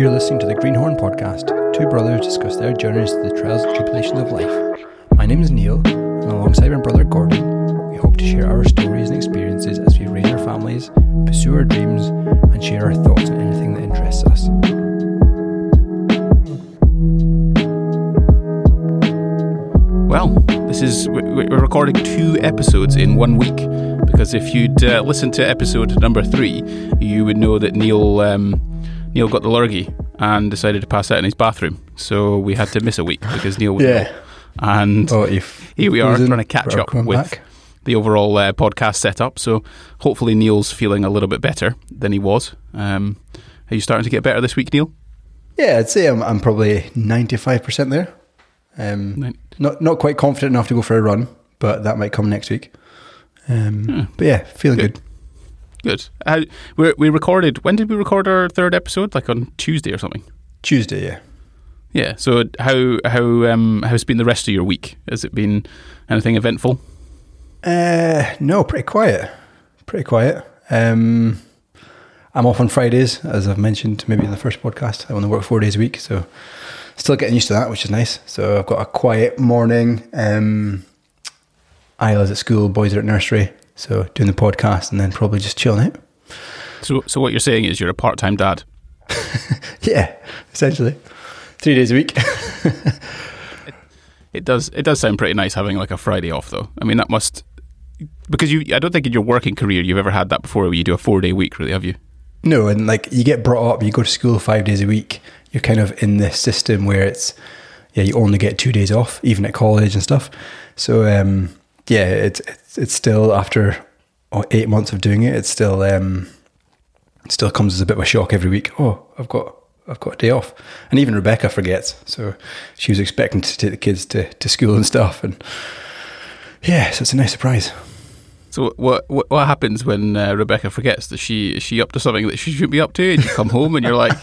You're listening to the Greenhorn Podcast. Two brothers discuss their journeys through the trials and tribulations of life. My name is Neil, and alongside my brother Gordon, we hope to share our stories and experiences as we raise our families, pursue our dreams, and share our thoughts on anything that interests us. Well, this is we- we're recording two episodes in one week because if you'd uh, listened to episode number three, you would know that Neil um, Neil got the lurgy and decided to pass out in his bathroom. So we had to miss a week because Neil was Yeah. ill. And Oh, here we are trying to catch up with back. the overall uh, podcast setup. So hopefully Neil's feeling a little bit better than he was. Um, are you starting to get better this week, Neil? Yeah, I'd say I'm, I'm probably 95% there. Um, not not quite confident enough to go for a run, but that might come next week. Um, But yeah, feeling Good. good. Good. How, we we recorded. When did we record our third episode? Like on Tuesday or something. Tuesday, yeah. Yeah. So how how um how's been the rest of your week? Has it been anything eventful? Uh, no, pretty quiet. Pretty quiet. Um, I'm off on Fridays, as I've mentioned maybe in the first podcast. I only work four days a week, so still getting used to that, which is nice. So I've got a quiet morning. Um, Isla's at school, boys are at nursery, so doing the podcast and then probably just chilling out. So so what you're saying is you're a part time dad. Yeah, essentially. Three days a week. It does it does sound pretty nice having like a Friday off though. I mean that must because you I don't think in your working career you've ever had that before where you do a four day week really have you? No, and like you get brought up, you go to school five days a week. You're kind of in this system where it's yeah, you only get two days off, even at college and stuff. So um, yeah, it's it's it's still after eight months of doing it, it's still um, it still comes as a bit of a shock every week. Oh, I've got I've got a day off, and even Rebecca forgets. So she was expecting to take the kids to to school and stuff, and yeah, so it's a nice surprise. So what what, what happens when uh, Rebecca forgets? that she is she up to something that she shouldn't be up to? And you come home and you're like,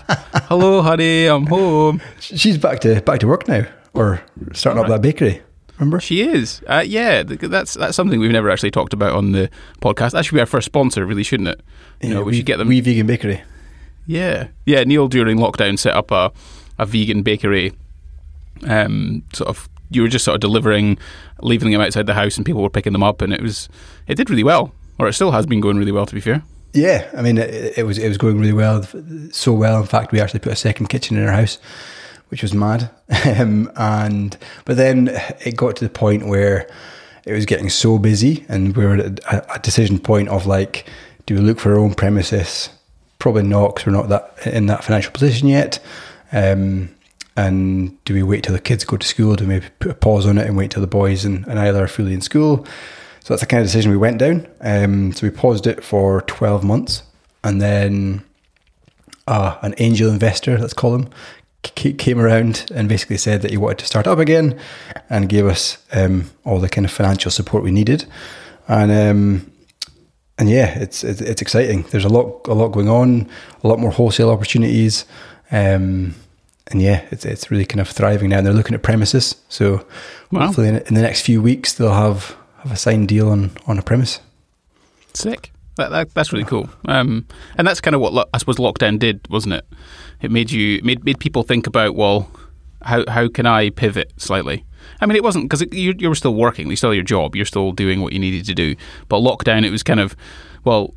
"Hello, honey, I'm home." She's back to back to work now, or starting up that bakery. Remember? She is. Uh, yeah, that's that's something we've never actually talked about on the podcast. That should be our first sponsor, really, shouldn't it? You know, we, should get them. We vegan bakery. yeah, yeah. Neil during lockdown set up a a vegan bakery. Um, sort of, you were just sort of delivering, leaving them outside the house, and people were picking them up, and it was it did really well, or it still has been going really well, to be fair. Yeah, I mean, it, it was it was going really well, so well. In fact, we actually put a second kitchen in our house, which was mad. Um, and but then it got to the point where it was getting so busy, and we were at a, a decision point of like, do we look for our own premises? Probably not, because we're not that in that financial position yet. Um, and do we wait till the kids go to school? Do we maybe put a pause on it and wait till the boys and, and Isla are fully in school? So that's the kind of decision we went down. Um, so we paused it for 12 months. And then uh, an angel investor, let's call him, came around and basically said that he wanted to start up again and gave us um, all the kind of financial support we needed. And um, and yeah, it's, it's it's exciting. There's a lot a lot going on, a lot more wholesale opportunities. Um, and yeah, it's it's really kind of thriving now. And they're looking at premises, so Wow. hopefully in, in the next few weeks they'll have have a signed deal on on a premise. Sick. That, that, that's really cool. Um, and that's kind of what I suppose lockdown did, wasn't it? It made you made made people think about well, how how can I pivot slightly? I mean, it wasn't because you you were still working, you still had your job, you're still doing what you needed to do. But lockdown, it was kind of well,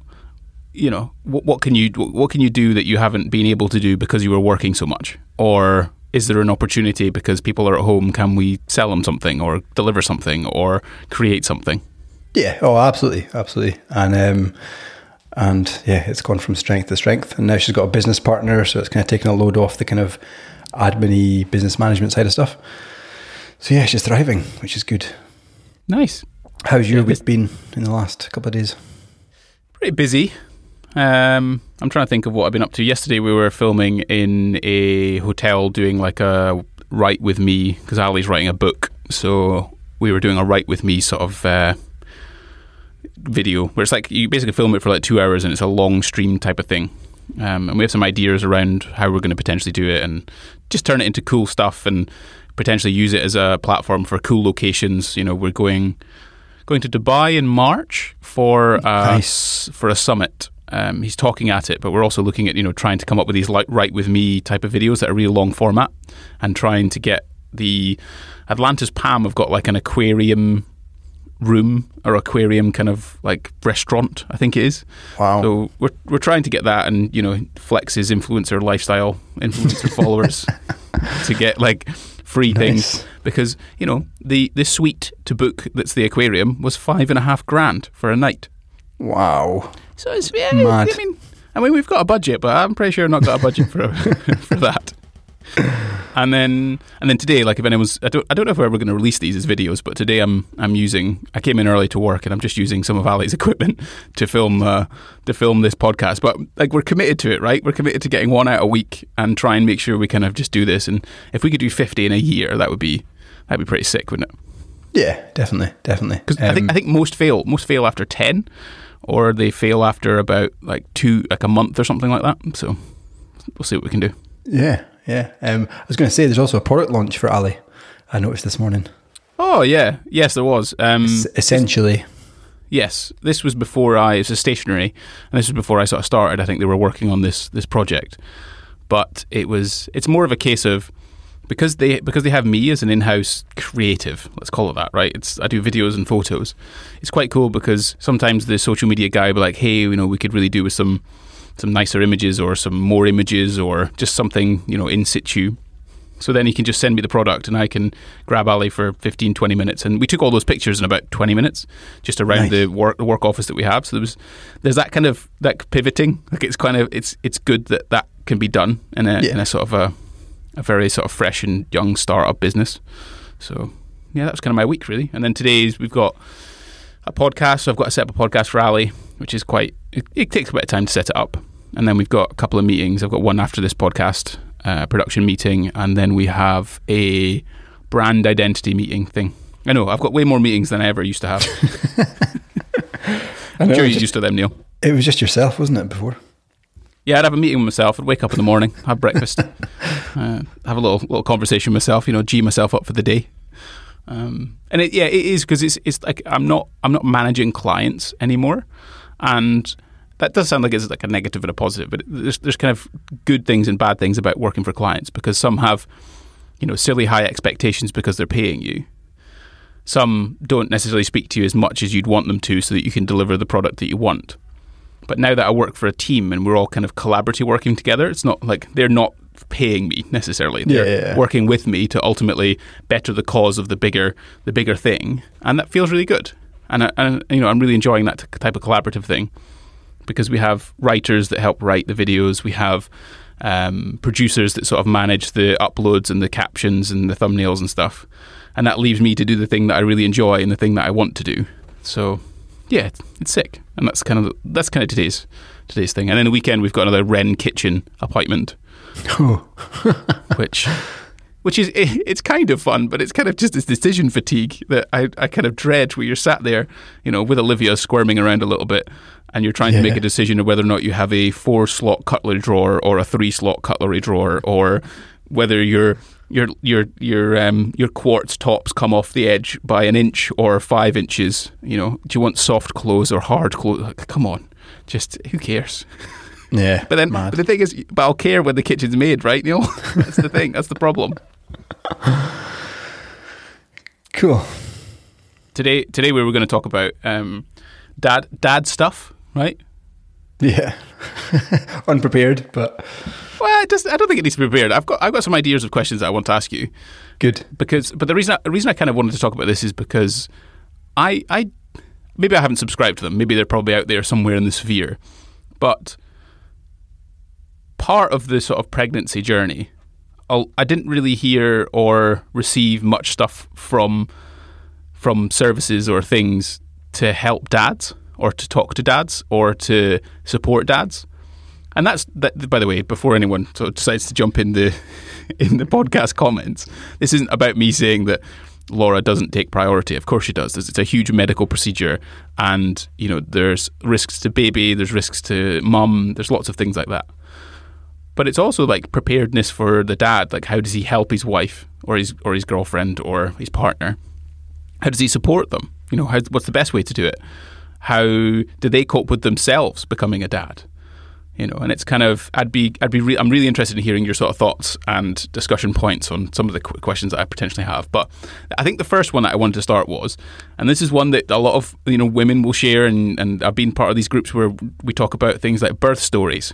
you know, what, what can you what can you do that you haven't been able to do because you were working so much, or is there an opportunity because people are at home? Can we sell them something, or deliver something, or create something? Yeah. Oh, absolutely, absolutely. And um, and yeah, it's gone from strength to strength. And now she's got a business partner, so it's kind of taken a load off the kind of admin business management side of stuff. So yeah, she's thriving, which is good. Nice. How's your Yeah, week been in the last couple of days? pretty busy. Um, I'm trying to think of what I've been up to. Yesterday we were filming in a hotel doing like a write with me because Ali's writing a book. So we were doing a write with me sort of uh, video where it's like you basically film it for like two hours and it's a long stream type of thing. Um, and we have some ideas around how we're going to potentially do it and just turn it into cool stuff and potentially use it as a platform for cool locations. You know, we're going going to Dubai in March for a, Nice. for a summit um, he's talking at it, but we're also looking at you know trying to come up with these like write with me type of videos that are really long format, and trying to get the Atlantis Palm have got like an aquarium room or aquarium kind of like restaurant, I think it is. Wow. So we're we're trying to get that and you know flex his influencer lifestyle, influencer followers to get like free Nice. things because you know the the suite to book that's the aquarium was five and a half grand for a night. Wow. So it's yeah, Mad. I mean, I mean we've got a budget, but I'm pretty sure I've not got a budget for for that. And then and then today, like if anyone's, I don't I don't know if we're ever going to release these as videos, but today I'm I'm using. I came in early to work and I'm just using some of Ali's equipment to film uh, to film this podcast. But like we're committed to it, right? We're committed to getting one out a week and try and make sure we kind of just do this. And if we could do 50 in a year, that would be that'd be pretty sick, wouldn't it? Yeah, definitely, definitely. Because I think Um, I think most fail. Most fail after ten, or they fail after about like two, like a month or something like that. So we'll see what we can do. yeah, yeah. Um, I was going to say there's also a product launch for Ali. I noticed this morning. Oh yeah, yes, there was. Um, essentially, yes, this was before I. It's a stationery, and this was before I sort of started. I think they were working on this this project, but it was. It's more of a case of because they because they have me as an in-house creative. Let's call it that, right? It's I do videos and photos. It's quite cool because sometimes the social media guy will be like, hey, you know, we could really do with some some nicer images or some more images or just something you know in situ. So then he can just send me the product and I can grab Ali for 15, 20 minutes. And we took all those pictures in about 20 minutes just around Nice. the work the work office that we have. So there was there's that kind of that pivoting. Like it's kind of it's it's good that that can be done in a Yeah. in a sort of a a very sort of fresh and young startup business. So yeah, that was kind of my week really. And then today's we've got a podcast. So I've got to set up a podcast for Ali, which is quite it, it takes a bit of time to set it up. And then we've got a couple of meetings. I've got one after this podcast, uh, production meeting, and then we have a brand identity meeting thing. I know I've got way more meetings than I ever used to have. I'm sure you're just- used to them, Neil. it was just yourself, wasn't it? Before. Yeah, I'd have a meeting with myself. I'd wake up in the morning, have breakfast, uh, have a little little conversation with myself. You know, g myself up for the day. Um, and it, yeah, it is because it's it's like I'm not I'm not managing clients anymore, and that does sound like it's like a negative and a positive. But there's there's kind of good things and bad things about working for clients because some have you know silly high expectations because they're paying you. Some don't necessarily speak to you as much as you'd want them to, so that you can deliver the product that you want. But now that I work for a team and we're all kind of collaboratively working together, it's not like they're not paying me necessarily. They're Yeah, working with me to ultimately better the cause of the bigger the bigger thing, and that feels really good. And, I, and you know, I'm really enjoying that type of collaborative thing because we have writers that help write the videos. We have um, producers that sort of manage the uploads and the captions and the thumbnails and stuff, and that leaves me to do the thing that I really enjoy and the thing that I want to do. So, yeah, it's, it's sick, and that's kind of that's kind of today's today's thing. And then the weekend we've got another Wren Kitchen appointment, Oh, which. Which is it's kind of fun, but it's kind of just this decision fatigue that I, I kind of dread. Where you're sat there, you know, with Olivia squirming around a little bit, and you're trying to make a decision of whether or not you have a four slot cutlery drawer or a three slot cutlery drawer, or whether your your your your um your quartz tops come off the edge by an inch or five inches. You know, do you want soft close or hard close? Come on, just who cares? yeah. But then, mad. but the thing is, but I'll care when the kitchen's made, right, Neil? That's the thing. That's the problem. cool. Today, today we were going to talk about um, dad dad stuff, right? Yeah. Unprepared, but Well, does, I don't think it needs to be prepared. I've got I've got some ideas of questions that I want to ask you good. because, but the reason I, the reason I kind of wanted to talk about this is because I I maybe I haven't subscribed to them. Maybe they're probably out there somewhere in the sphere, but part of the sort of pregnancy journey, I didn't really hear or receive much stuff from from services or things to help dads or to talk to dads or to support dads. And that's that. By the way, before anyone sort of decides to jump in the in the podcast comments, this isn't about me saying that Laura doesn't take priority. Of course she does. It's a huge medical procedure, and you know there's risks to baby, there's risks to mum, there's lots of things like that. But it's also like preparedness for the dad. Like how does he help his wife or his or his girlfriend or his partner? How does he support them? You know, how, what's the best way to do it? how do they cope with themselves becoming a dad? You know, and it's kind of I'd be I'd be re- I'm really interested in hearing your sort of thoughts and discussion points on some of the qu- questions that I potentially have. But I think the first one that I wanted to start was, and this is one that a lot of you know women will share, and and I've been part of these groups where we talk about things like birth stories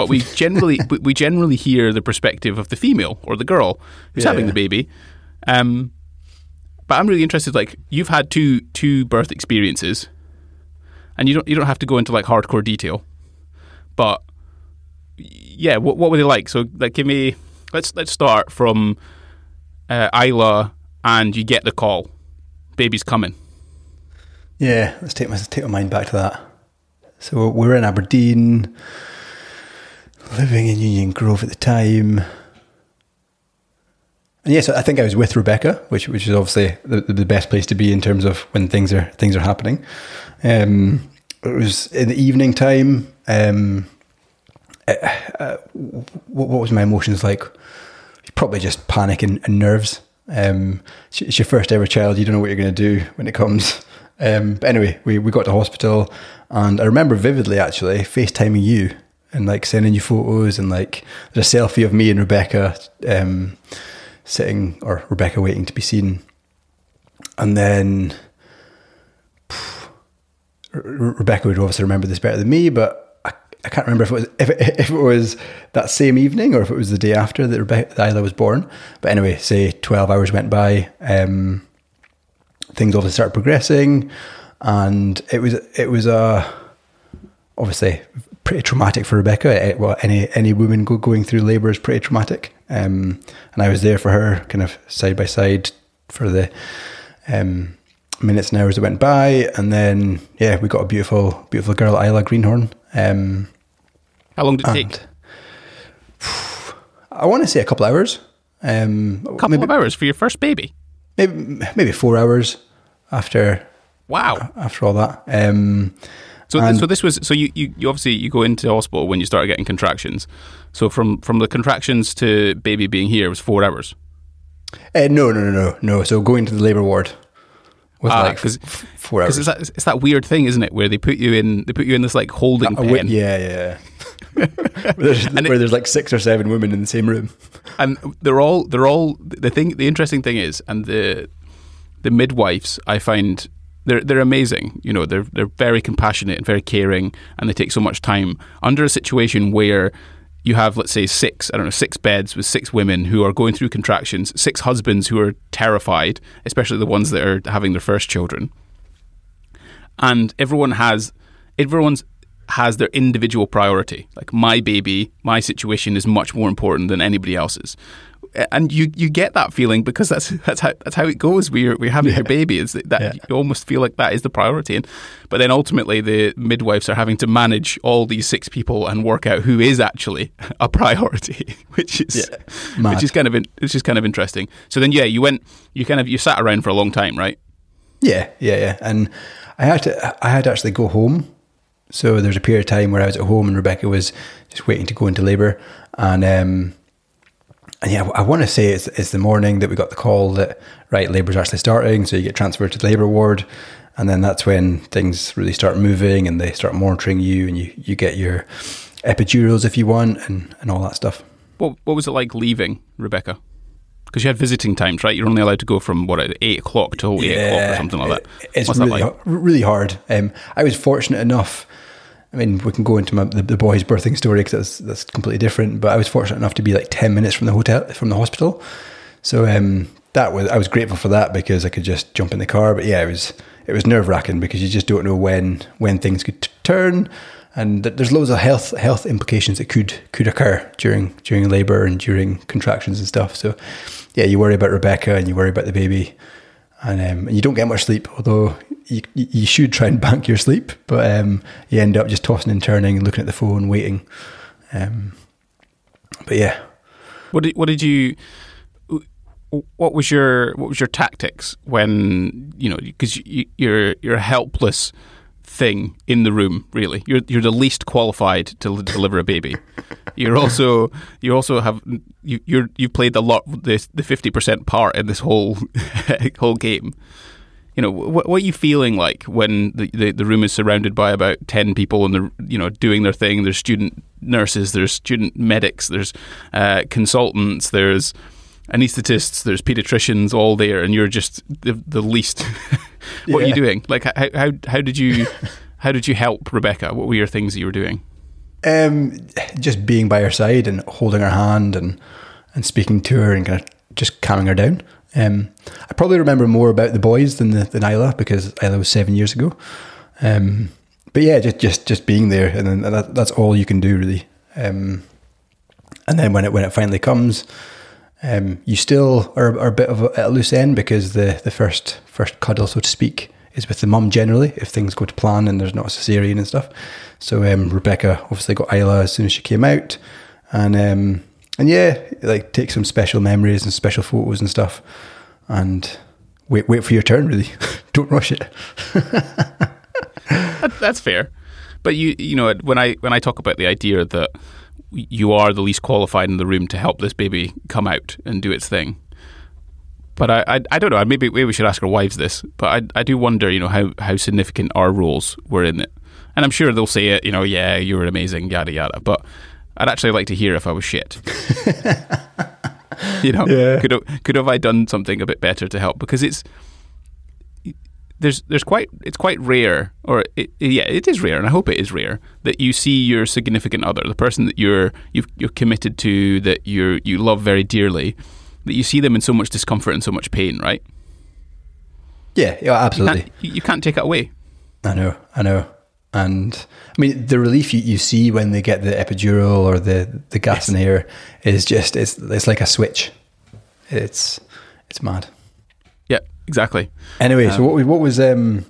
but we generally we generally hear the perspective of the female or the girl who's Yeah, having yeah. the baby. Um, but I'm really interested. Like you've had two two birth experiences, and you don't you don't have to go into like hardcore detail, but yeah, what what were they like? So like, give me let's let's start from uh, Isla, and you get the call, baby's coming. Yeah, let's take my take my mind back to that. So we're in Aberdeen, living in Union Grove at the time. And yes, I think I was with Rebecca, which which is obviously the, the best place to be in terms of when things are things are happening. Um, it was in the evening time. Um, uh, uh, what, what was my emotions like? Probably just panic and, and nerves. Um, it's, your first ever child. You don't know what you're going to do when it comes. Um, but anyway, we, we got to hospital, and I remember vividly actually FaceTiming you and like sending you photos and like there's a selfie of me and Rebecca um, sitting or Rebecca waiting to be seen, and then Re- Rebecca would obviously remember this better than me, but I, I can't remember if it was if it, if it was that same evening or if it was the day after that Rebecca that Isla was born. But anyway, say twelve hours went by. Um, things obviously started progressing, and it was it was a obviously pretty traumatic for Rebecca. Eh, Well, any any woman go, going through labour is pretty traumatic. Um, and I was there for her, kind of side by side for the um, minutes and hours that went by, and then yeah, we got a beautiful beautiful girl, Isla Greenhorn. Um, How long did it take? I want to say a couple hours. Um, A couple maybe, of hours for your first baby. maybe maybe four hours after Wow. after all that. Um, So, And- so this was so you, you, you obviously you go into hospital when you start getting contractions. So from from the contractions to baby being here was four hours. Uh, no, no, no, no, no. So going to the labour ward was Ah, like 'cause- f- four Because hours. it's that it's that weird thing, isn't it, where they put you in they put you in this like holding A pen, yeah, yeah. where, there's, And it- where there's like six or seven women in the same room. and they're all they're all the thing. The interesting thing is, and the the midwives I find they're they're amazing. You know, they're they're very compassionate and very caring, and they take so much time under a situation where you have, let's say, six I don't know six beds with six women who are going through contractions, six husbands who are terrified, especially the ones that are having their first children, and everyone has everyone's has their individual priority. Like my baby, my situation is much more important than anybody else's. And you, you get that feeling because that's that's how that's how it goes. We're we're having your baby. Is that, that Yeah. you almost feel like that is the priority, and but then ultimately the midwives are having to manage all these six people and work out who is actually a priority, which is Yeah. Which is kind of in, which is kind of interesting. So then yeah, you went you kind of you sat around for a long time, right? Yeah, yeah, yeah. And I had to, I had to actually go home. So there was a period of time where I was at home and Rebecca was just waiting to go into labour. And um, and yeah, I want to say it's it's the morning that we got the call that right labour's actually starting. So you get transferred to the labour ward, and then that's when things really start moving and they start monitoring you and you you get your epidurals if you want and and all that stuff. What what was it like leaving Rebecca? Because you had visiting times, right? You're only allowed to go from what eight o'clock till eight o'clock or something like that. It's What's that really, like? really hard. Um, I was fortunate enough. I mean, we can go into my, the, the boy's birthing story because that's, that's completely different. But I was fortunate enough to be like ten minutes from the hotel, from the hospital. So um, that was I was grateful for that because I could just jump in the car. But yeah, it was it was nerve wracking because you just don't know when when things could t- turn, and th- there's loads of health health implications that could could occur during during labour and during contractions and stuff. So yeah, you worry about Rebecca and you worry about the baby and, um, and you don't get much sleep. Although you you should try and bank your sleep, but um, you end up just tossing and turning and looking at the phone, waiting. Um, but yeah, What did what did you? What was your what was your tactics when you know because you, you're you're a helpless thing in the room really you're you're the least qualified to deliver a baby you're also you also have you you're you've played a lot the the 50% part in this whole whole game you know, what, what are you feeling like when the, the, the room is surrounded by about 10 people and they're, you know, doing their thing? There's student nurses, there's student medics, there's uh, consultants, there's anaesthetists, there's pediatricians all there, and you're just the, the least. what are you doing? Like, how, how, how did you, how did you help Rebecca? What were your things that you were doing? Um, just being by her side and holding her hand and and speaking to her and kind of just calming her down. Um, I probably remember more about the boys than the, than Isla because Isla was seven years ago. Um, but yeah, just just just being there, and then that, that's all you can do really. Um, and then when it when it finally comes, um, you still are, are a bit of a, a loose end because the the first first cuddle, so to speak, is with the mum generally if things go to plan and there's not a cesarean and stuff. So um, Rebecca obviously got Isla as soon as she came out, and um, and yeah, like take some special memories and special photos and stuff, and wait wait for your turn. Really, don't rush it. That, that's fair, but you you know when I when I talk about the idea that you are the least qualified in the room to help this baby come out and do its thing. But I, I, I don't know. Maybe, maybe we should ask our wives this. But I, I do wonder, you know, how, how significant our roles were in it. And I'm sure they'll say it, you know, yeah, you were amazing, yada yada. But I'd actually like to hear if I was shit. you know, Yeah. could have, could have I done something a bit better to help? Because it's there's there's quite it's quite rare, or it, yeah, it is rare, and I hope it is rare that you see your significant other, the person that you're you've, you're committed to, that you you love very dearly, that you see them in so much discomfort and so much pain, right? Yeah, yeah, You absolutely. can't, you you can't take it away. I know, I know. And I mean, the relief you, you see when they get the epidural or the, the gas in the air is just it's it's like a switch. It's it's mad. Yeah, exactly. Anyway, so what was what was um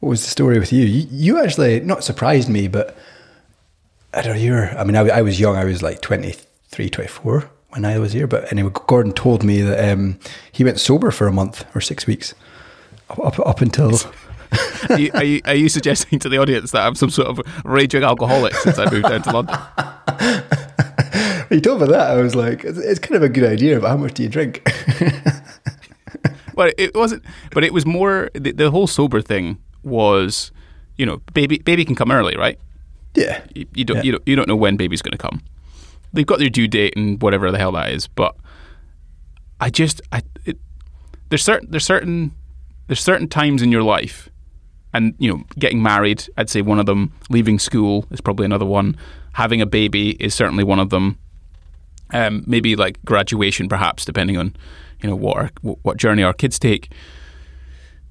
what was the story with you? You, you actually not surprised me, but I don't know. You're. I mean, I, I was young. I was like 23, 24 when I was here. But anyway, Gordon told me that um, he went sober for a month or six weeks, up, up until. Are, you, are, you, are you suggesting to the audience that I'm some sort of raging alcoholic since I moved down to London? you told me that. I was like, it's, it's kind of a good idea, but how much do you drink? Well, it wasn't, but it was more the, the whole sober thing was, you know, baby baby can come early, right? yeah. You, you don't Yeah. you don't you don't know when baby's going to come. They've got their due date and whatever the hell that is, but I just I it, there's certain there's certain there's certain times in your life, and you know, getting married, I'd say one of them. Leaving school is probably another one. Having a baby is certainly one of them. Um, maybe like graduation, perhaps, depending on you know what our, what journey our kids take.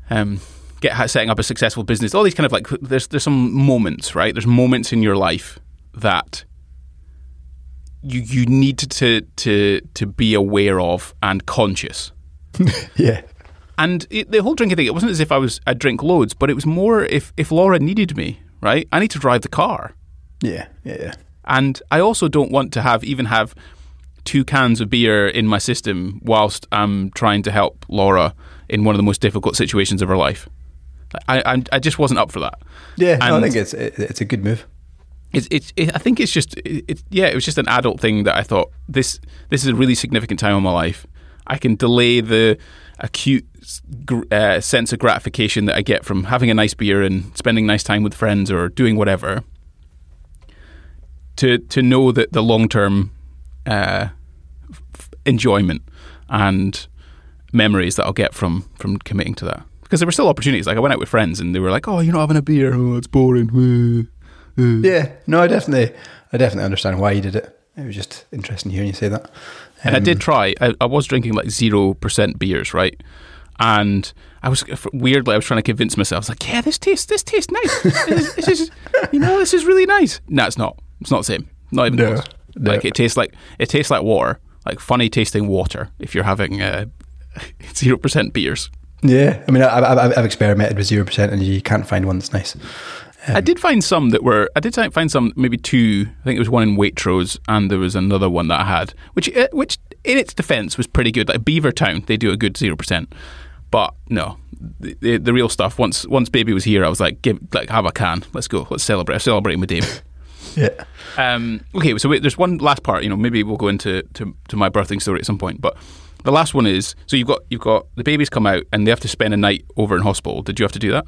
Um, get setting up a successful business. All these kind of like there's there's some moments, right? There's moments in your life that you you need to to to be aware of and conscious. Yeah. And it, the whole drinking thing, it wasn't as if I was I drink loads, but it was more if if Laura needed me, right? I need to drive the car. Yeah. Yeah. Yeah. And I also don't want to have even have two cans of beer in my system whilst I'm trying to help Laura in one of the most difficult situations of her life. I I, I just wasn't up for that. Yeah. no, I think it's it, it's a good move. It's, it's, it, I think it's just, it, it, yeah, it was just an adult thing that I thought this, this is a really significant time in my life. I can delay the acute uh, sense of gratification that I get from having a nice beer and spending nice time with friends or doing whatever. To to know that the long term uh, f- enjoyment and memories that I'll get from from committing to that. Because there were still opportunities. Like I went out with friends and they were like, "Oh, you're not having a beer? Oh, it's boring." Yeah. No, I definitely I definitely understand why you did it. It was just interesting hearing you say that. And I Um, did try. I, I was drinking like zero percent beers, right? And I was weirdly, I was trying to convince myself. I was like, "Yeah, this tastes, this tastes nice. This is, this is you know, this is really nice." No, it's not. It's not the same. Not even No, close. no. Like it tastes like it tastes like water, like funny tasting water. If you're having uh, zero percent beers, Yeah. I mean, I, I've experimented with zero percent, and you can't find one that's nice. I did find some that were. I did find some, maybe two. I think it was one in Waitrose, and there was another one that I had, which, uh, which in its defence was pretty good. Like Beavertown, they do a good zero percent, but no, the, the, the real stuff. Once once baby was here, I was like, give like have a can. Let's go. Let's celebrate. I'm celebrating with Dave. Yeah. Um, okay, so wait, there's one last part. You know, maybe we'll go into to, to my birthing story at some point. But the last one is so you've got you've got the babies come out and they have to spend a night over in hospital. Did you have to do that?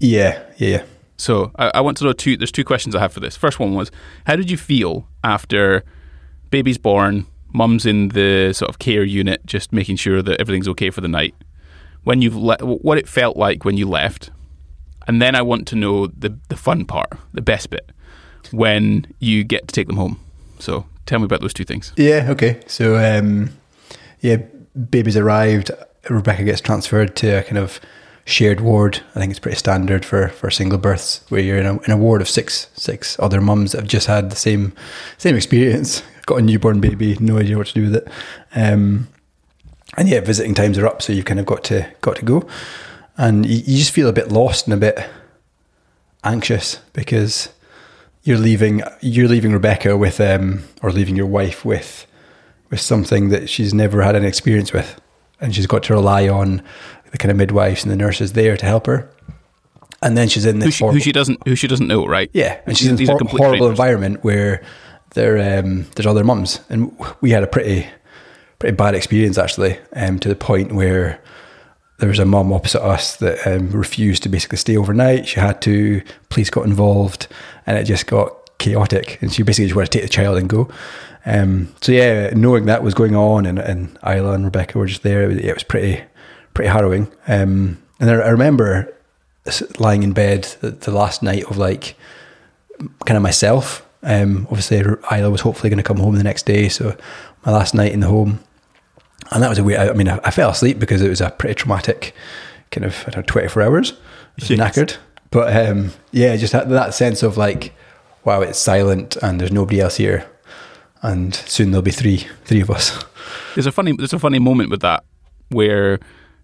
Yeah, yeah, yeah. So I, I want to know two. There's two questions I have for this. First one was, how did you feel after baby's born, mum's in the sort of care unit, just making sure that everything's okay for the night? When you've le- what it felt like when you left, and then I want to know the the fun part, the best bit, when you get to take them home. So tell me about those two things. Yeah, okay. So, um, yeah, baby's arrived. Rebecca gets transferred to a kind of shared ward. I think it's pretty standard for, for single births, where you're in a, in a ward of six six other mums that have just had the same same experience. Got a newborn baby, no idea what to do with it. Um, and yeah, visiting times are up, so you've kind of got to got to go, and you, you just feel a bit lost and a bit anxious because you're leaving you're leaving Rebecca with um or leaving your wife with with something that she's never had an experience with, and she's got to rely on the kind of midwives and the nurses there to help her. And then she's in this Who she, who she doesn't who she doesn't know, right? yeah, and she's in this hor- horrible strangers. environment where there um, there's other mums, and we had a pretty pretty bad experience actually, um, to the point where there was a mum opposite us that um, refused to basically stay overnight. She had to, police got involved, and it just got chaotic. And she basically just wanted to take the child and go. Um, so yeah, knowing that was going on, and, and Isla and Rebecca were just there, it was, it was pretty pretty harrowing. Um, and I, remember lying in bed the last night of like kind of myself. Um, obviously, Isla was hopefully going to come home the next day, so my last night in the home, and that was a weird. I mean, I, I fell asleep because it was a pretty traumatic kind of I don't know, twenty four hours. Yes. knackered, but um, yeah, just had that sense of like, wow, it's silent and there's nobody else here, and soon there'll be three three of us. There's a funny there's a funny moment with that where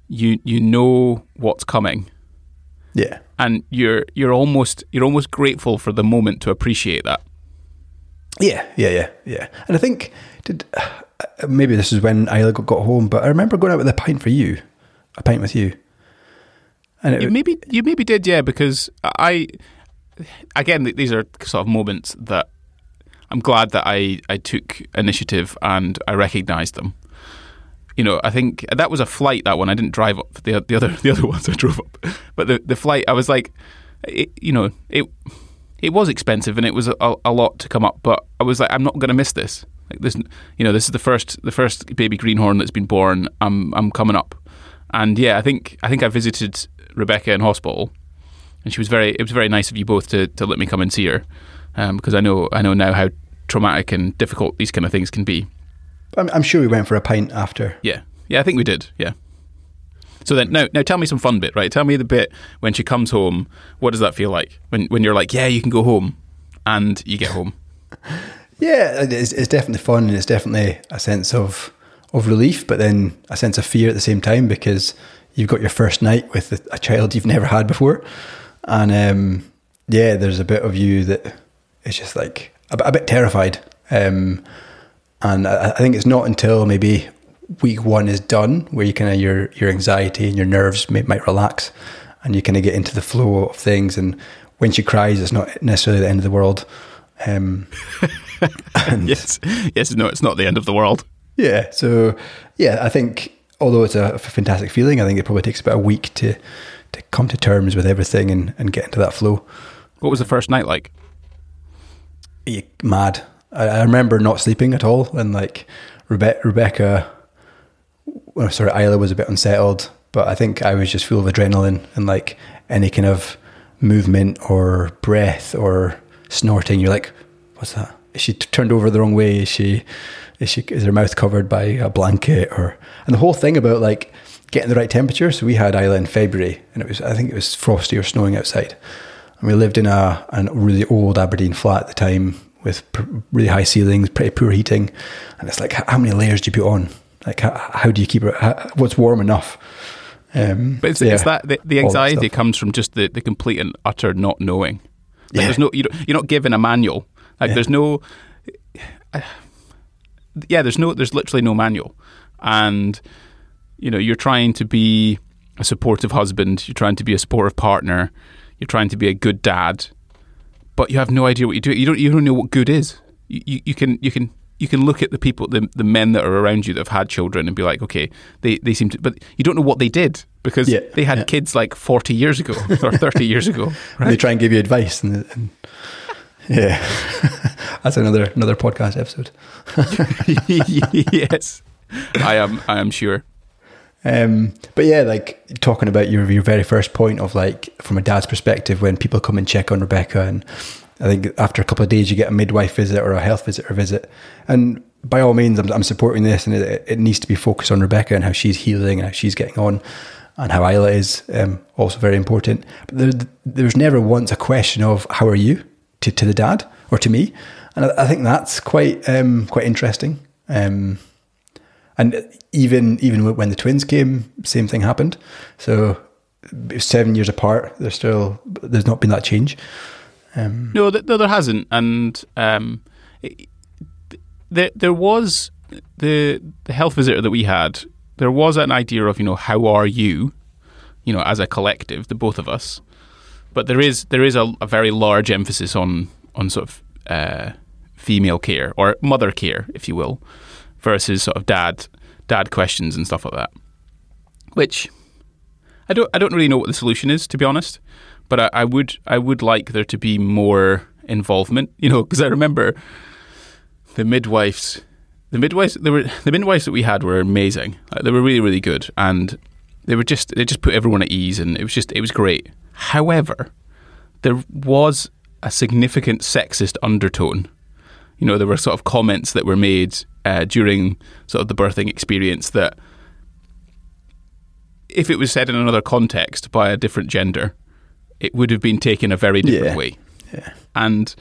you you know what's coming Yeah, and you're you're almost you're almost grateful for the moment to appreciate that. Yeah, yeah, yeah, yeah. And I think did uh, maybe this is when Isla got, got home, but I remember going out with a pint for you, a pint with you, and it, You maybe you maybe did, yeah, because I again these are sort of moments that I'm glad that I I took initiative and I recognised them. You know, I think that was a flight. That one I didn't drive up. The the other the other ones I drove up, but the the flight I was like, it, you know, it it was expensive and it was a, a lot to come up. But I was like, I'm not going to miss this. Like this, you know, this is the first the first baby greenhorn that's been born. I'm I'm coming up, and yeah, I think I think I visited Rebecca in hospital, and she was very. It was very nice of you both to, to let me come and see her, um, because I know I know now how traumatic and difficult these kind of things can be. I'm, I'm sure we went for a pint after. Yeah, yeah, I think we did. Yeah. So then, now, now tell me some fun bit, right? Tell me the bit when she comes home. What does that feel like when when you're like, yeah, you can go home, and you get home? Yeah, it's, it's definitely fun, and it's definitely a sense of of relief, but then a sense of fear at the same time because you've got your first night with a, child you've never had before, and um, yeah, there's a bit of you that is just like a, bit- a bit terrified. Um, and I think it's not until maybe week one is done where you kind of your your anxiety and your nerves may, might relax, and you kind of get into the flow of things. And when she cries, it's not necessarily the end of the world. Um, and yes, yes. No, it's not the end of the world. yeah, so yeah, I think although it's a fantastic feeling, I think it probably takes about a week to to come to terms with everything and, and get into that flow. What was the first night like? you mad. I, I remember not sleeping at all, and like Rebe- Rebecca, well, sorry, Isla was a bit unsettled, but I think I was just full of adrenaline and like any kind of movement or breath or snorting. You're like, what's that? Is she t- turned over the wrong way? Is she? Is she? Is her mouth covered by a blanket? Or and the whole thing about like getting the right temperature. So we had Isla in February, and it was I think it was frosty or snowing outside. And we lived in a, a really old Aberdeen flat at the time with pr- really high ceilings, pretty poor heating. And it's like, how many layers do you put on? Like, how, how do you keep it? How, what's warm enough? Um, But it's, yeah, it's that the, the all that anxiety comes from just the, the complete and utter not knowing. Like Yeah. there's no you don't, you're not given a manual. Like Yeah. there's no yeah, there's no there's literally no manual. And you know, you're trying to be a supportive husband, you're trying to be a supportive partner, you're trying to be a good dad, but you have no idea what you do. You don't you don't know what good is. You, you, you can you can you can look at the people, the, the men that are around you that have had children, and be like, okay, they, they seem to, but you don't know what they did because Yeah, they had yeah. kids like forty years ago or thirty years ago. They try and give you advice, and, and yeah, that's another another podcast episode. yes, I am. I am sure. Um, but yeah, like talking about your your very first point of like from a dad's perspective, when people come and check on Rebecca, and I think after a couple of days you get a midwife visit or a health visitor visit, and by all means, I'm, I'm supporting this, and it, it needs to be focused on Rebecca and how she's healing and how she's getting on, and how Isla is um, also very important. But there, there's never once a question of how are you to, to the dad or to me, and I, I think that's quite um, quite interesting. Um, and even even when the twins came, same thing happened. So seven years apart. There's still there's not been that change. Um, No, th- no, there hasn't, and um, there there was the the health visitor that we had. There was an idea of you know how are you, you know, as a collective, the both of us. But there is there is a, a very large emphasis on on sort of uh, female care or mother care, if you will, versus sort of dad dad questions and stuff like that. Which I don't I don't really know what the solution is to be honest, but I, I would I would like there to be more involvement. You know, because I remember the midwives, the midwives were the midwives that we had were amazing. Like, they were really really good, and they were just they just put everyone at ease, and it was just it was great. However, there was a significant sexist undertone. You know, there were sort of comments that were made uh, during sort of the birthing experience that if it was said in another context by a different gender, it would have been taken a very different Yeah. way. Yeah. And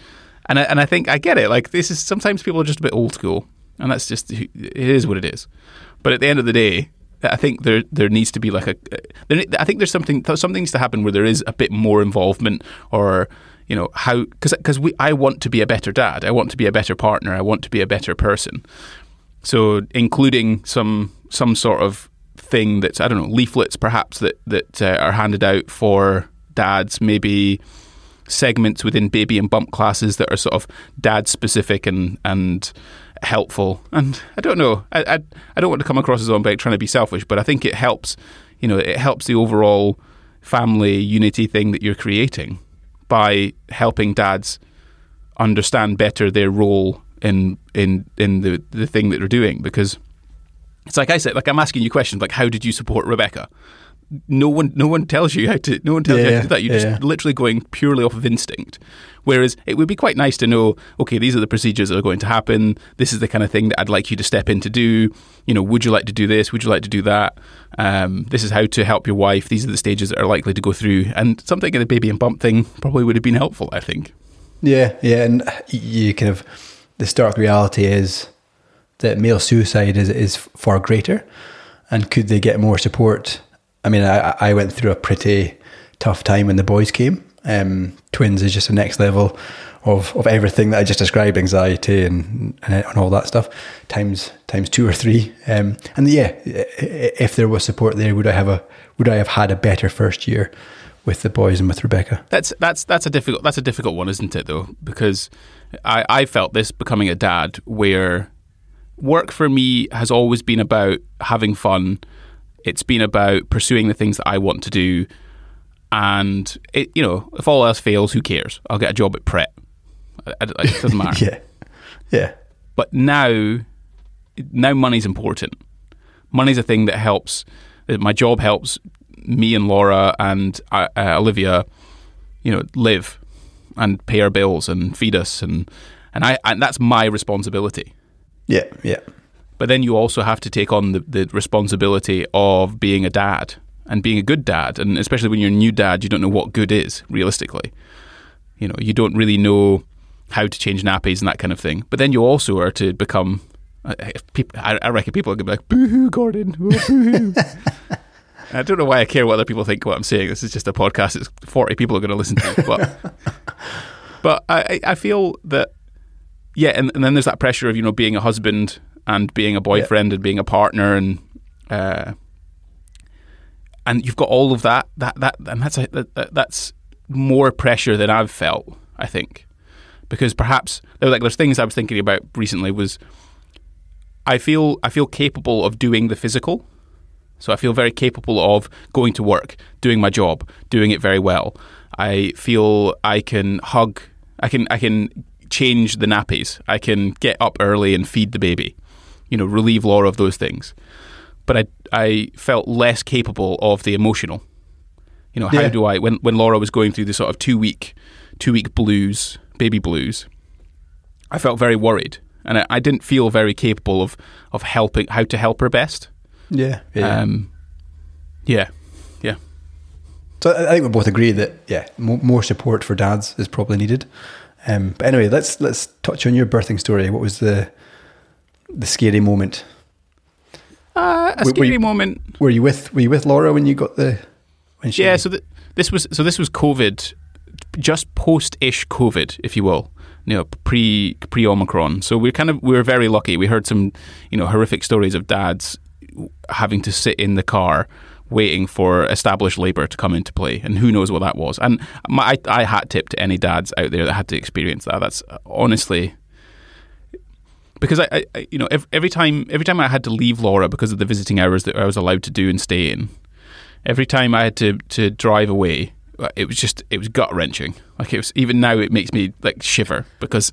and I, and I think I get it. Like this is sometimes people are just a bit old school, and that's just it is what it is. But at the end of the day, I think there there needs to be like a there, I think there's something something needs to happen where there is a bit more involvement or you know how because because we I want to be a better dad. I want to be a better partner. I want to be a better person. So including some some sort of thing that's I don't know leaflets perhaps that that uh, are handed out for dads, maybe segments within baby and bump classes that are sort of dad specific and and helpful. And I don't know, I, I I don't want to come across as I'm like trying to be selfish, but I think it helps. You know, it helps the overall family unity thing that you're creating by helping dads understand better their role in in in the the thing that they're doing because it's like I said like I'm asking you questions like how did you support Rebecca no one no one tells you how to no one tells you how to do that. You're yeah. just literally going purely off of instinct. Whereas it would be quite nice to know okay these are the procedures that are going to happen. This is the kind of thing that I'd like you to step in to do. You know would you like to do this? Would you like to do that? Um, this is how to help your wife. These are the stages that are likely to go through. And something in the baby and bump thing probably would have been helpful I think. Yeah, yeah, and you kind of the stark reality is that male suicide is is far greater, and could they get more support? I mean, I, I went through a pretty tough time when the boys came. Um, twins is just the next level of, of everything that I just described, anxiety and, and and all that stuff, times times two or three. Um, and yeah, if there was support there, would I have a would I have had a better first year with the boys and with Rebecca? That's that's that's a difficult that's a difficult one, isn't it? Though because I I felt this becoming a dad where work for me has always been about having fun. It's been about pursuing the things that I want to do, and it you know if all else fails, who cares? I'll get a job at Pret. It doesn't matter. Yeah, yeah, But now, now money's important. Money's a thing that helps. My job helps me and Laura and uh, uh, Olivia, you know, live and pay our bills and feed us, and and I and that's my responsibility. yeah, yeah. But then you also have to take on the, the responsibility of being a dad and being a good dad, and especially when you're a new dad, you don't know what good is realistically. You know, you don't really know how to change nappies and that kind of thing. But then you also are to become. uh, I, reckon people are going to be like, "Boo-hoo, Gordon! Oh, boo-hoo." I don't know why I care what other people think what I'm saying. This is just a podcast. It's 40 people are going to listen to, but but I, I I feel that yeah, and, and then there's that pressure of you know being a husband and being a boyfriend and being a partner and uh, and you've got all of that that that and that's a, that, that- that's more pressure than I've felt. I think because perhaps there were like there's things I was thinking about recently was I feel I feel capable of doing the physical. So I feel very capable of going to work, doing my job, doing it very well. I feel I can hug, I can I can change the nappies. I can get up early and feed the baby. You know, relieve Laura of those things. But I I felt less capable of the emotional. You know, how Yeah. do I when when Laura was going through the sort of two week two week blues, baby blues, I felt very worried. And I, I didn't feel very capable of of helping how to help her best. Yeah, yeah. Um, yeah, yeah. so I I think we both agree that yeah, mo- more support for dads is probably needed. Um, but anyway, let's let's touch on your birthing story. What was the the scary moment? Uh, a Were- were scary you- moment. Were you with Were you with Laura when you got the when she? Yeah, so th- this was so this was COVID, just post-ish COVID, if you will. You know, pre pre Omicron. So we're kind of we were very lucky. We heard some you know horrific stories of dads having to sit in the car waiting for established labour to come into play, and who knows what that was. And my, I, I hat tip to any dads out there that had to experience that. That's honestly because I, I you know every, every time every time I had to leave Laura because of the visiting hours that I was allowed to do and stay in, every time I had to to drive away, uh, it was just it was gut wrenching. Like it was even now it makes me like shiver because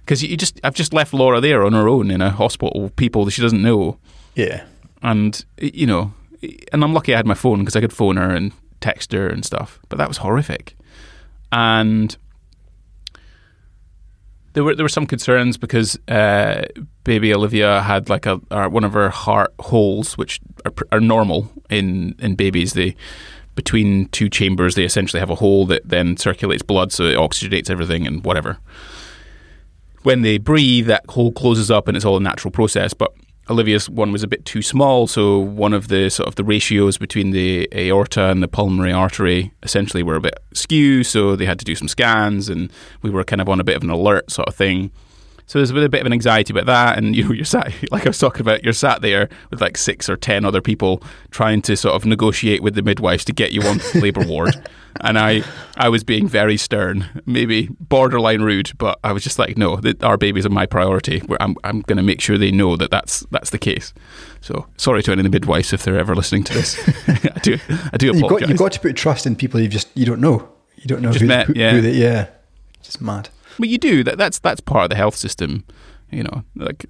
because you just I've just left Laura there on her own in a hospital with people that she doesn't know, yeah, and you know, and I'm lucky I had my phone because I could phone her and text her and stuff. But that was horrific, and there were there were some concerns because uh, baby Olivia had like a uh, one of her heart holes, which are, are normal in in babies. They between two chambers, they essentially have a hole that then circulates blood, so it oxygenates everything and whatever. When they breathe, that hole closes up, and it's all a natural process. But Olivia's one was a bit too small, so one of the sort of the ratios between the aorta and the pulmonary artery essentially were a bit skew. So they had to do some scans, and we were kind of on a bit of an alert sort of thing. So there's a bit, a bit of an anxiety about that, and you know, you're sat like I was talking about. You're sat there with like six or ten other people trying to sort of negotiate with the midwives to get you on the labour ward, and I, I was being very stern, maybe borderline rude, but I was just like, no, that our babies are my priority. I'm, I'm going to make sure they know that that's that's the case. So sorry to any of the midwives if they're ever listening to this. I do, I do you've got you've got to put trust in people you just you don't know. You don't know Just who, met, who, yeah. who they, yeah, just mad. But you do that. That's that's part of the health system. You know, like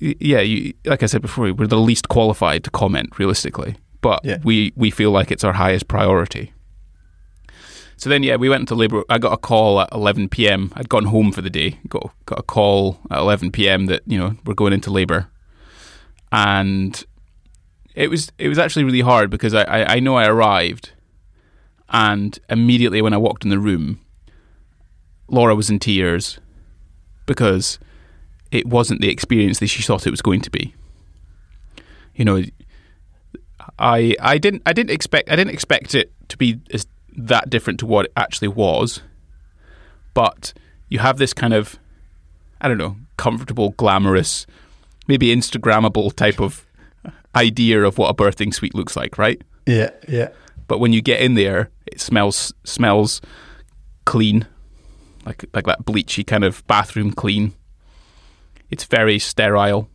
yeah, you, like I said before, we're the least qualified to comment realistically, but Yeah. we we feel like it's our highest priority. So then, yeah, we went into labour. I got a call at 11 p.m. I'd gone home for the day. Got got a call at 11 p.m. that you know we're going into labour, and it was it was actually really hard because I, I, I know I arrived, and immediately when I walked in the room, Laura was in tears because it wasn't the experience that she thought it was going to be. You know, I I didn't I didn't expect I didn't expect it to be as that different to what it actually was. But you have this kind of I don't know, comfortable, glamorous, maybe Instagrammable type of idea of what a birthing suite looks like, right? Yeah, yeah, But when you get in there, it smells smells clean, like like that bleachy kind of bathroom clean. It's very sterile,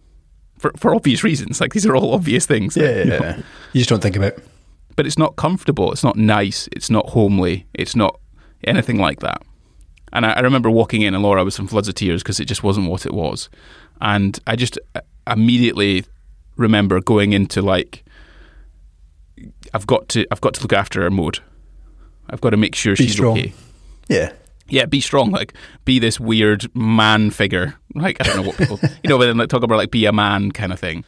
for for obvious reasons. Like these are all obvious things. yeah. you know. yeah. You just don't think about. But it's not comfortable. It's not nice. It's not homely. It's not anything like that. And I, I remember walking in, and Laura was in floods of tears because it just wasn't what it was. And I just uh, immediately remember going into like, I've got to, I've got to look after her mode. I've got to make sure Be she's strong. okay. Yeah, Yeah, be strong. Like, be this weird man figure. Like, I don't know what people, you know, but then like, talk about like be a man kind of thing.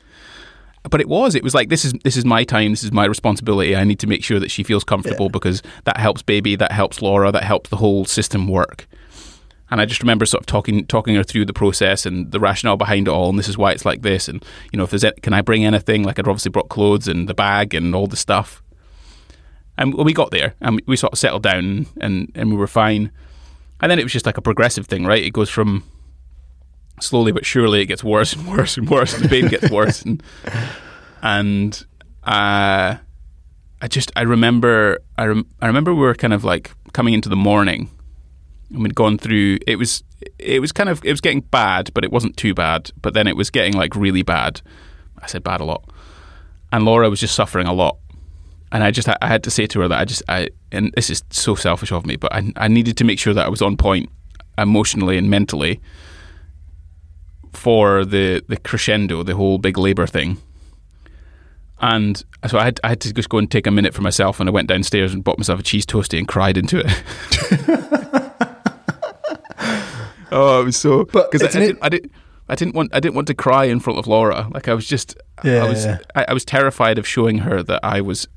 But it was. It was like this is this is my time. This is my responsibility. I need to make sure that she feels comfortable Yeah. because that helps baby. That helps Laura. That helps the whole system work. And I just remember sort of talking talking her through the process and the rationale behind it all. And this is why it's like this. And you know, if there's a, can I bring anything? Like I'd obviously brought clothes and the bag and all the stuff. And we got there and we sort of settled down and and we were fine. And then it was just like a progressive thing, right? It goes from slowly but surely it gets worse and worse and worse. The pain gets worse, and and uh, I just I remember I rem- I remember we were kind of like coming into the morning, and we'd gone through. It was it was kind of it was getting bad, but it wasn't too bad. But then it was getting like really bad. I said bad a lot, and Laura was just suffering a lot. And I just I had to say to her that I just I and this is so selfish of me, but I I needed to make sure that I was on point emotionally and mentally for the the crescendo, the whole big labour thing. And so I had, I had to just go and take a minute for myself, and I went downstairs and bought myself a cheese toastie and cried into it. oh, it was so because I, I, didn't, I didn't. I didn't want. I didn't want to cry in front of Laura. Like I was just. Yeah, I was. yeah. I, I was terrified of showing her that I was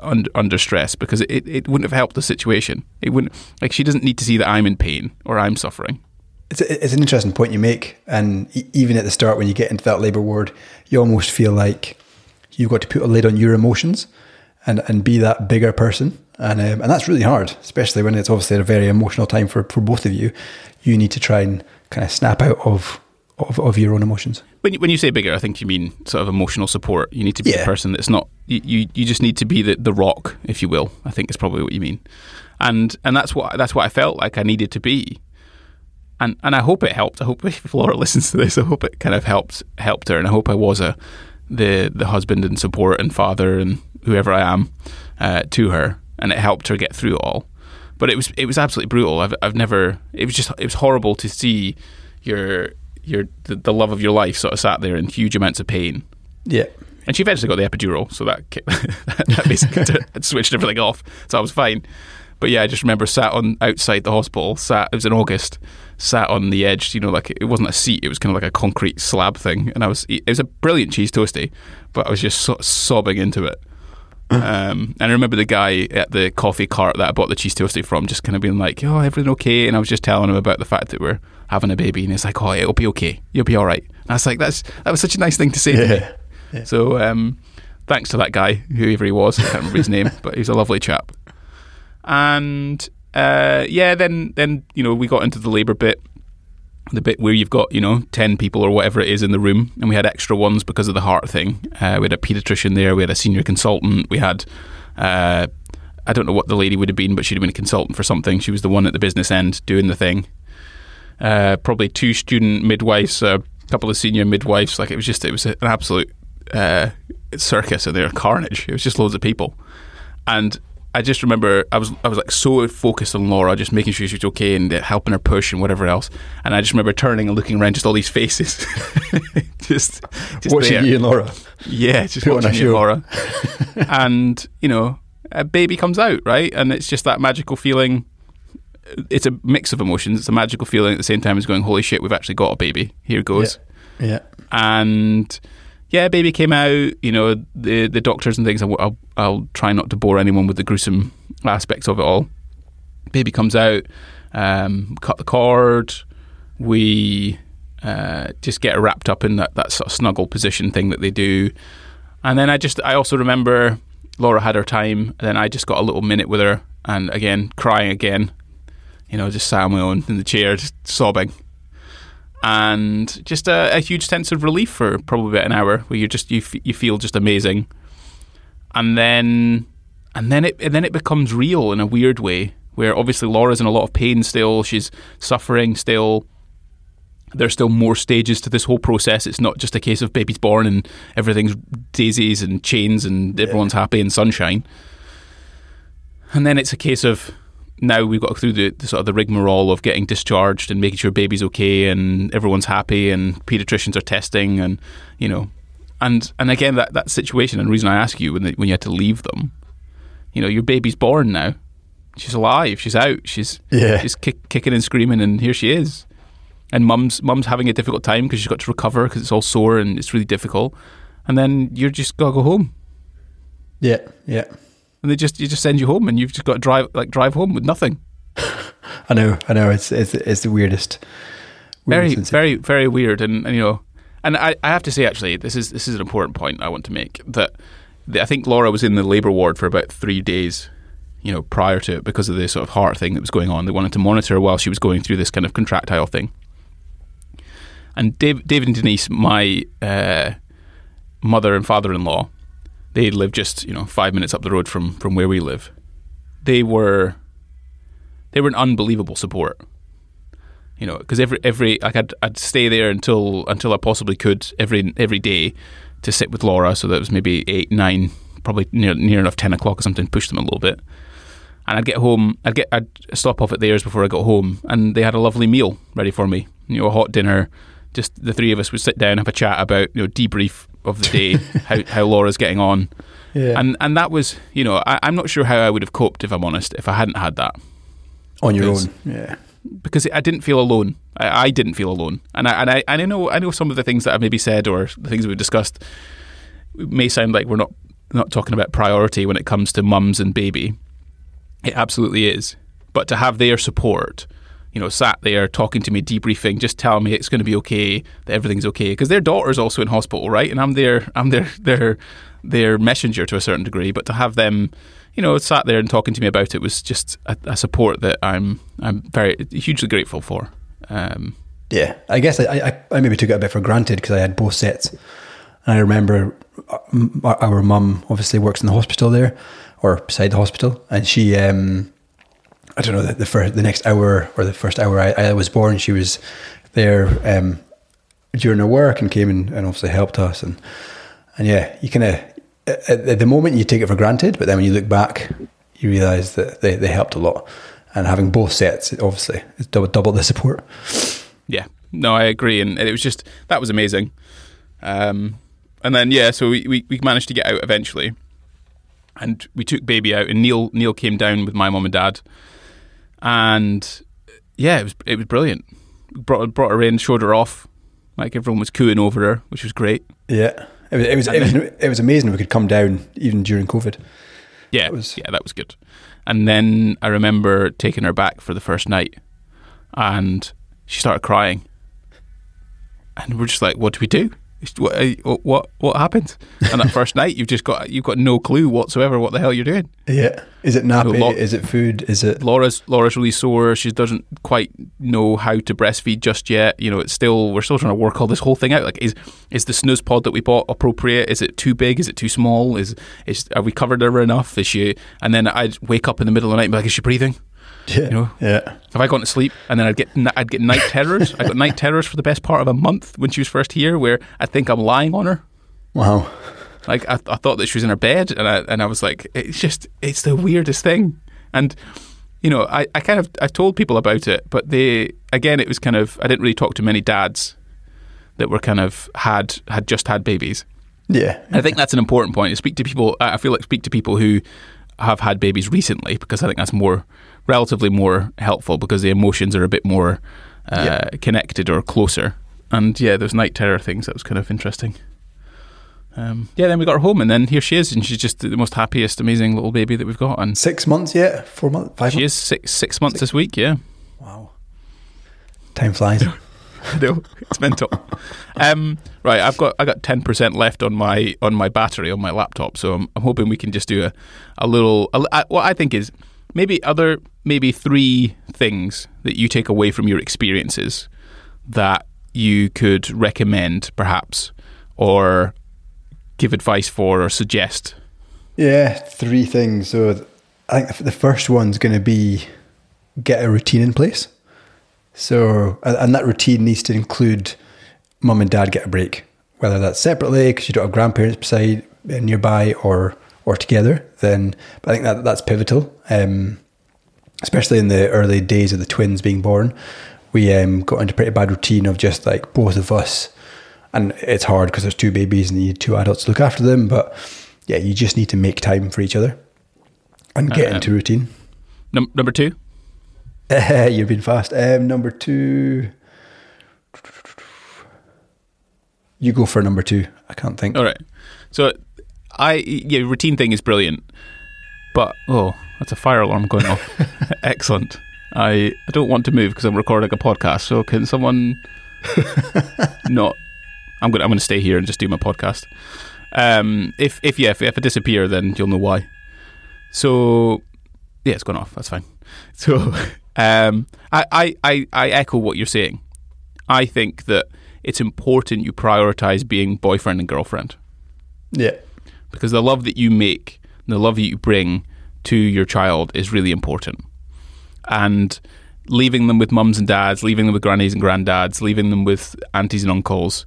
under, under stress because it, it wouldn't have helped the situation. It wouldn't. Like she doesn't need to see that I'm in pain or I'm suffering. It's, a, it's an interesting point you make, and even at the start, when you get into that labour ward, you almost feel like you've got to put a lid on your emotions and and be that bigger person, and um, and that's really hard, especially when it's obviously a very emotional time for for both of you. You need to try and kind of snap out of of, of your own emotions. When you, when you say bigger, I think you mean sort of emotional support. You need to be the person that's not you, you. You just need to be the, the rock, if you will. I think is probably what you mean, and and that's what that's what I felt like I needed to be, and and I hope it helped. I hope if Laura listens to this, I hope it kind of helped helped her, and I hope I was a the the husband and support and father and whoever I am uh, to her, and it helped her get through it all. But it was it was absolutely brutal. I've I've never. It was just it was horrible to see your your the, the love of your life sort of sat there in huge amounts of pain. Yeah, And she eventually got the epidural, so that that basically switched everything off. So I was fine. But yeah, I just remember sat on outside the hospital. Sat. It was in August. Sat on the edge. You know, like it wasn't a seat. It was kind of like a concrete slab thing. And I was. It was a brilliant cheese toasty, but I was just so, sobbing into it. Um, and I remember the guy at the coffee cart that I bought the cheese toasty from, just kind of being like, "Oh, everything okay?" And I was just telling him about the fact that we're having a baby, and he's like, "Oh, it'll be okay. You'll be all right." And I was like, "That's that was such a nice thing to say." to me. yeah, So um, thanks to that guy, whoever he was, I can't remember his name, but he's a lovely chap. And uh, yeah, then then you know we got into the labour bit, the bit where you've got you know ten people or whatever it is in the room, and we had extra ones because of the heart thing. Uh, we had a paediatrician there, we had a senior consultant, we had. Uh, I don't know what the lady would have been, but she'd have been a consultant for something. She was the one at the business end doing the thing. Uh, probably two student midwives, a couple of senior midwives. Like it was just, it was an absolute uh, circus and there, carnage. It was just loads of people, and I just remember I was I was like so focused on Laura, just making sure she was okay and uh, helping her push and whatever else. And I just remember turning and looking around, just all these faces, just, just watching there. you and Laura. Yeah, just Put watching you, show. Laura. and, you know, a baby comes out, right? And it's just that magical feeling. It's a mix of emotions. It's a magical feeling at the same time as going, holy shit, we've actually got a baby. Here goes. Yeah, And yeah, baby came out. You know, the the doctors and things. I'll, I'll, I'll try not to bore anyone with the gruesome aspects of it all. Baby comes out, um, cut the cord. We uh, just get wrapped up in that, that sort of snuggle position thing that they do. And then I just, I also remember Laura had her time. And then I just got a little minute with her, and again crying again. You know, just sat on my own in the chair, just sobbing and just a, a huge sense of relief for probably about an hour, where you just you f- you feel just amazing, and then and then it and then it becomes real in a weird way, where obviously Laura's in a lot of pain still, she's suffering still. There's still more stages to this whole process. It's not just a case of baby's born and everything's daisies and chains and everyone's happy and sunshine. And then it's a case of now we've got through the, the sort of the rigmarole of getting discharged and making sure baby's okay and everyone's happy and pediatricians are testing and you know. And and again that, that situation and the reason I ask you when the, when you had to leave them you know your baby's born now. She's alive. She's out. She's Yeah. she's kick, kicking and screaming and here she is. And mum's mum's having a difficult time because she's got to recover because it's all sore and it's really difficult. And then you're just gotta go home. Yeah, yeah. And they just you just send you home and you've just got to drive like drive home with nothing I know, I know. It's it's, it's the weirdest. very weirdest sensation. very very weird and, and you know and I, I have to say actually this is this is an important point I want to make that the, I think Laura was in the labour ward for about three days you know prior to it because of the sort of heart thing that was going on they wanted to monitor her while she was going through this kind of contractile thing and Dave, David and Denise my uh, mother and father-in-law they live just you know five minutes up the road from from where we live they were they were an unbelievable support You know, because every every like I'd I'd stay there until until I possibly could every every day to sit with Laura. So that was maybe eight nine, probably near near enough ten o'clock or something. Push them a little bit. And I'd get home. I'd get. I'd stop off at theirs before I got home, and they had a lovely meal ready for me. You know, a hot dinner. Just the three of us would sit down, and have a chat about you know debrief of the day, how how Laura's getting on, Yeah. and and that was you know I, I'm not sure how I would have coped if I'm honest if I hadn't had that on your own. Yeah. because I didn't feel alone. I, I didn't feel alone, and I and I and I know I know some of the things that I've maybe said or the things we've discussed may sound like we're not not talking about priority when it comes to mums and baby. It absolutely is, but to have their support, you know, sat there talking to me, debriefing, just telling me it's going to be okay, that everything's okay, because their daughter's also in hospital, right? And I'm their I'm their their their messenger to a certain degree, but to have them you know, sat there and talking to me about it was just a, a support that I'm I'm very hugely grateful for. Um, Yeah, I guess I, I, I maybe took it a bit for granted because I had both sets. And I remember uh, m- our mum obviously works in the hospital there, or beside the hospital, and she, um, I don't know, the, the first, the next hour or the first hour I, I was born, she was there um, during her work and came in and obviously helped us. And and yeah, you kind of at, at the moment you take it for granted, but then when you look back, you realise that they, they helped a lot. And having both sets, obviously, it's double double the support. yeah, no, I agree, and it was just that was amazing. Um, and then yeah, so we, we, we managed to get out eventually, and we took baby out, and Neil Neil came down with my mum and dad, and yeah, it was it was brilliant. Brought brought her in, showed her off, like everyone was cooing over her, which was great. Yeah, it was it was it was, it was amazing. We could come down even during COVID. Yeah, was- yeah, that was good. And then I remember taking her back for the first night, and she started crying, and we're just like, "What do we do? What what what happened?" And that first night, you've just got you've got no clue whatsoever what the hell you're doing. Yeah, is it nappy? lo- is it food? Is it? Laura's Laura's really sore. She doesn't quite know how to breastfeed just yet. You know, it's still we're still trying to work all this whole thing out. Like, is is the snooze pod that we bought appropriate? Is it too big? Is it too small? Is is are we covered her enough? Is she? And then I'd wake up in the middle of the night and be like, is she breathing? Yeah, know? yeah, Have I gone to sleep? And then I'd get I'd get night terrors. I got night terrors for the best part of a month when she was first here, where I think I'm lying on her. wow. Like I, I thought that she was in her bed, and I and I was like, it's just it's the weirdest thing. And you know, I, I kind of I told people about it, but they again it was kind of I didn't really talk to many dads that were kind of had had just had babies. Yeah, I think that's an important point. To speak to people, I feel like speak to people who have had babies recently because I think that's more relatively more helpful because the emotions are a bit more uh, connected or closer. And yeah, those night terror things that was kind of interesting. Um, yeah, then we got her home, and then here she is, and she's just the most happiest, amazing little baby that we've got, and six months yet? Four months? Five? she months? is six six months this week. Yeah, Wow. Time flies. I know it's mental. Um, right, I've got I got ten percent left on my on my battery on my laptop, so I'm, I'm hoping we can just do a a little. A, a- what I think is maybe other maybe three things that you take away from your experiences that you could recommend, perhaps, or give advice for, or suggest. Yeah, three things. So I think the first one's going to be get a routine in place. So, and that routine needs to include mum and dad get a break, whether that's separately because you don't have grandparents beside nearby or or together. Then, I think that that's pivotal, um, especially in the early days of the twins being born. We um, got into a pretty bad routine of just like both of us and it's hard because there's two babies and you need two adults to look after them. But yeah, you just need to make time for each other and get Um, into routine. Num- number two, You've been fast. Um, number two, you go for number two. I can't think. All right. So, I yeah, routine thing is brilliant, but oh, that's a fire alarm going off. Excellent. I I don't want to move because I'm recording a podcast. So can someone not? I'm gonna I'm gonna stay here and just do my podcast. Um, if if yeah, if, if I disappear, then you'll know why. So yeah, it's gone off. That's fine. So um, I, I I I echo what you're saying. I think that it's important you prioritize being boyfriend and girlfriend Yeah, because the love that you make, the love that you bring to your child is really important. And leaving them with mums and dads, leaving them with grannies and granddads, leaving them with aunties and uncles.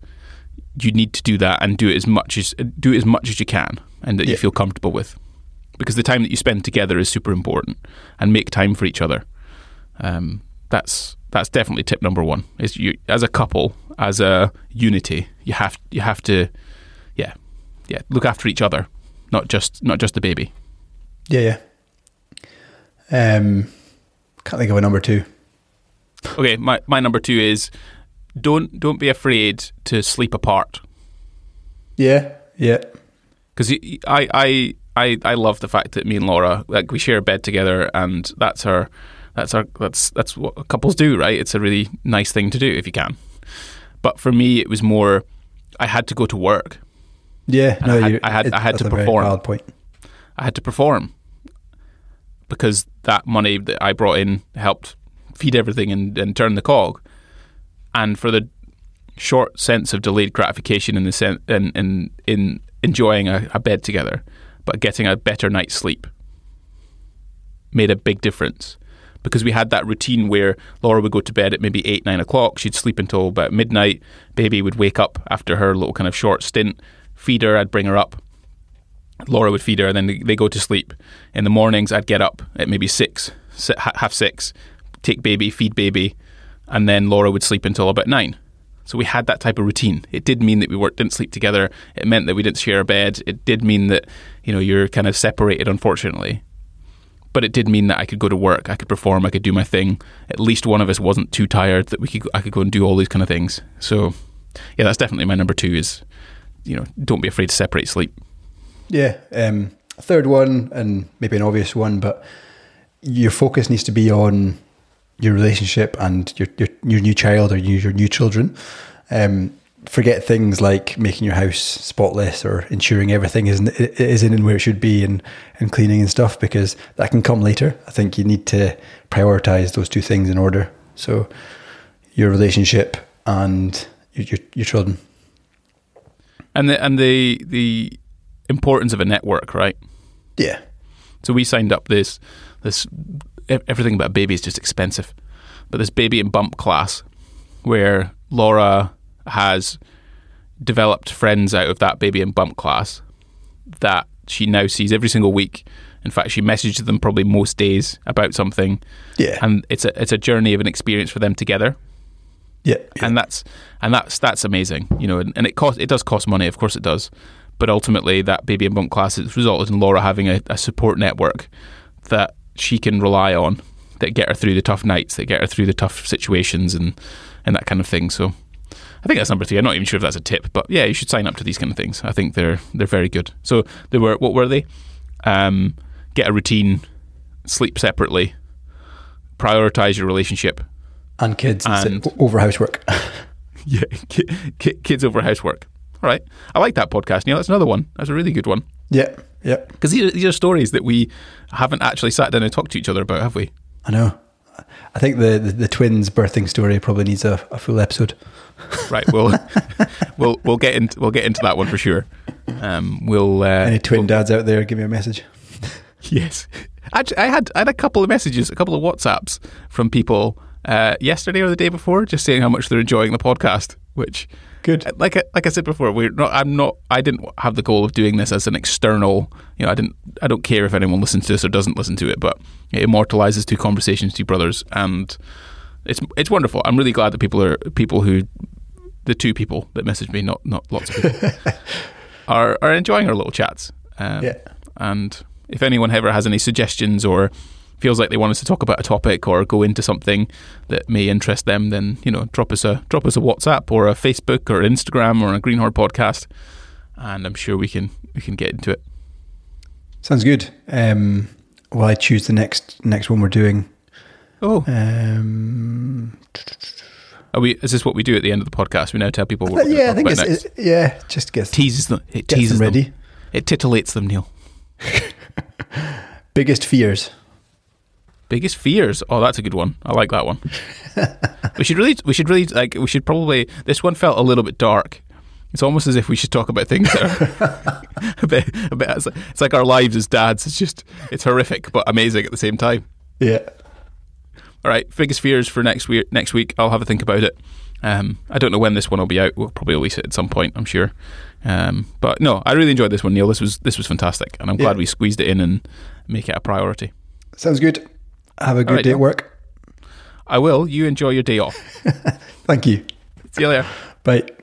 You need to do that and do it as much as do it as much as you can, and that you feel comfortable with, because the time that you spend together is super important, and make time for each other. Um, that's that's definitely tip number one. Is you as a couple, as a unity, you have you have to, yeah, yeah, look after each other, not just not just the baby. Yeah, yeah. Um, can't think of a number two. Okay, my, my number two is don't don't be afraid to sleep apart Yeah, yeah, because I, I I I love the fact that me and Laura like we share a bed together and that's our that's our that's that's what couples do right. It's a really nice thing to do if you can. But for me, it was more I had to go to work. yeah. no, I had- you- I had- it- I had that's to a very perform. Valid point. I had to perform because that money that I brought in helped feed everything and, and turn the cog. And for the short sense of delayed gratification in the sen- in, in in enjoying a, a bed together, but getting a better night's sleep made a big difference. Because we had that routine where Laura would go to bed at maybe eight, nine o'clock. She'd sleep until about midnight. Baby would wake up after her little kind of short stint, feed her, I'd bring her up. Laura would feed her, and then they, go to sleep. In the mornings, I'd get up at maybe six, si- ha- half six, take baby, feed baby, and then Laura would sleep until about nine. So we had that type of routine. It did mean that we didn't sleep together. It meant that we didn't share a bed. It did mean that you know you're kind of separated, unfortunately. But it did mean that I could go to work, I could perform, I could do my thing. At least one of us wasn't too tired that we could I could go and do all these kind of things. So yeah, that's definitely my number two. Is you know don't be afraid to separate sleep. Yeah. Um, third one, and maybe an obvious one, but your focus needs to be on your relationship and your your, your new child or your, your new children. Um, forget things like making your house spotless or ensuring everything is in, is in and where it should be and, and cleaning and stuff because that can come later. I think you need to prioritize those two things in order. So your relationship and your, your, your children. and the and the the importance of a network, right? Yeah. So we signed up this this everything about baby is just expensive, but this baby and bump class where Laura has developed friends out of that baby and bump class that she now sees every single week. In fact, she messages them probably most days about something, Yeah. and it's a it's a journey of an experience for them together yeah. and that's and that's that's amazing, you know. And, and it cost it does cost money, of course it does, but ultimately that baby and bump class has resulted in Laura having a, a support network that she can rely on that get her through the tough nights, that get her through the tough situations, and and that kind of thing. So. I think that's number three. I'm not even sure if that's a tip, but yeah, you should sign up to these kind of things. I think they're they're very good. So they were what were they? Um, get a routine, sleep separately, prioritize your relationship, and kids And- and over housework. Yeah, ki- ki- kids over housework. All right, I like that podcast. Neil, that's another one. That's a really good one yeah, yeah, because these are, these are stories that we haven't actually sat down and talked to each other about, have we? I know. I think the, the, the twins' birthing story probably needs a, a full episode. Right. We'll we'll we'll get into we'll get into that one for sure. Um, we'll uh, Any twin dads out there, give me a message. Yes, actually, I had I had a couple of messages, a couple of WhatsApps from people uh, yesterday or the day before, just saying how much they're enjoying the podcast. Which, Good. like I, like I said before, we're not. I'm not. I didn't have the goal of doing this as an external. You know, I didn't. I don't care if anyone listens to this or doesn't listen to it, but it immortalizes two conversations, two brothers, and it's it's wonderful. I'm really glad that people are people who the two people that message me, not not lots of people, are are enjoying our little chats. Um, Yeah. and if anyone ever has any suggestions or feels like they want us to talk about a topic or go into something that may interest them, then you know, drop us a drop us a WhatsApp or a Facebook or Instagram or a Greenhorn podcast, and I'm sure we can we can get into it. Sounds good. Um, well, I choose the next next one we're doing. Oh, Um, are we? Is this what we do at the end of the podcast? We now tell people what we're yeah, I going think it's, it, yeah, just get teases them. It teases them ready. them. It titillates them, Neil. Biggest fears. Biggest fears. Oh, that's a good one. I like that one. we should really, we should really like, we should probably. This one felt a little bit dark. It's almost as if we should talk about things that are a bit, a bit. It's like, it's like our lives as dads. It's just, it's horrific but amazing at the same time. Yeah. All right. Biggest fears for next week. Next week, I'll have a think about it. Um, I don't know when this one will be out. We'll probably release it at some point, I'm sure. Um, but no, I really enjoyed this one, Neil. This was this was fantastic, and I'm glad yeah. we squeezed it in and make it a priority. Sounds good. Have a good right, day at work. I will. You enjoy your day off. Thank you. See you later. Bye.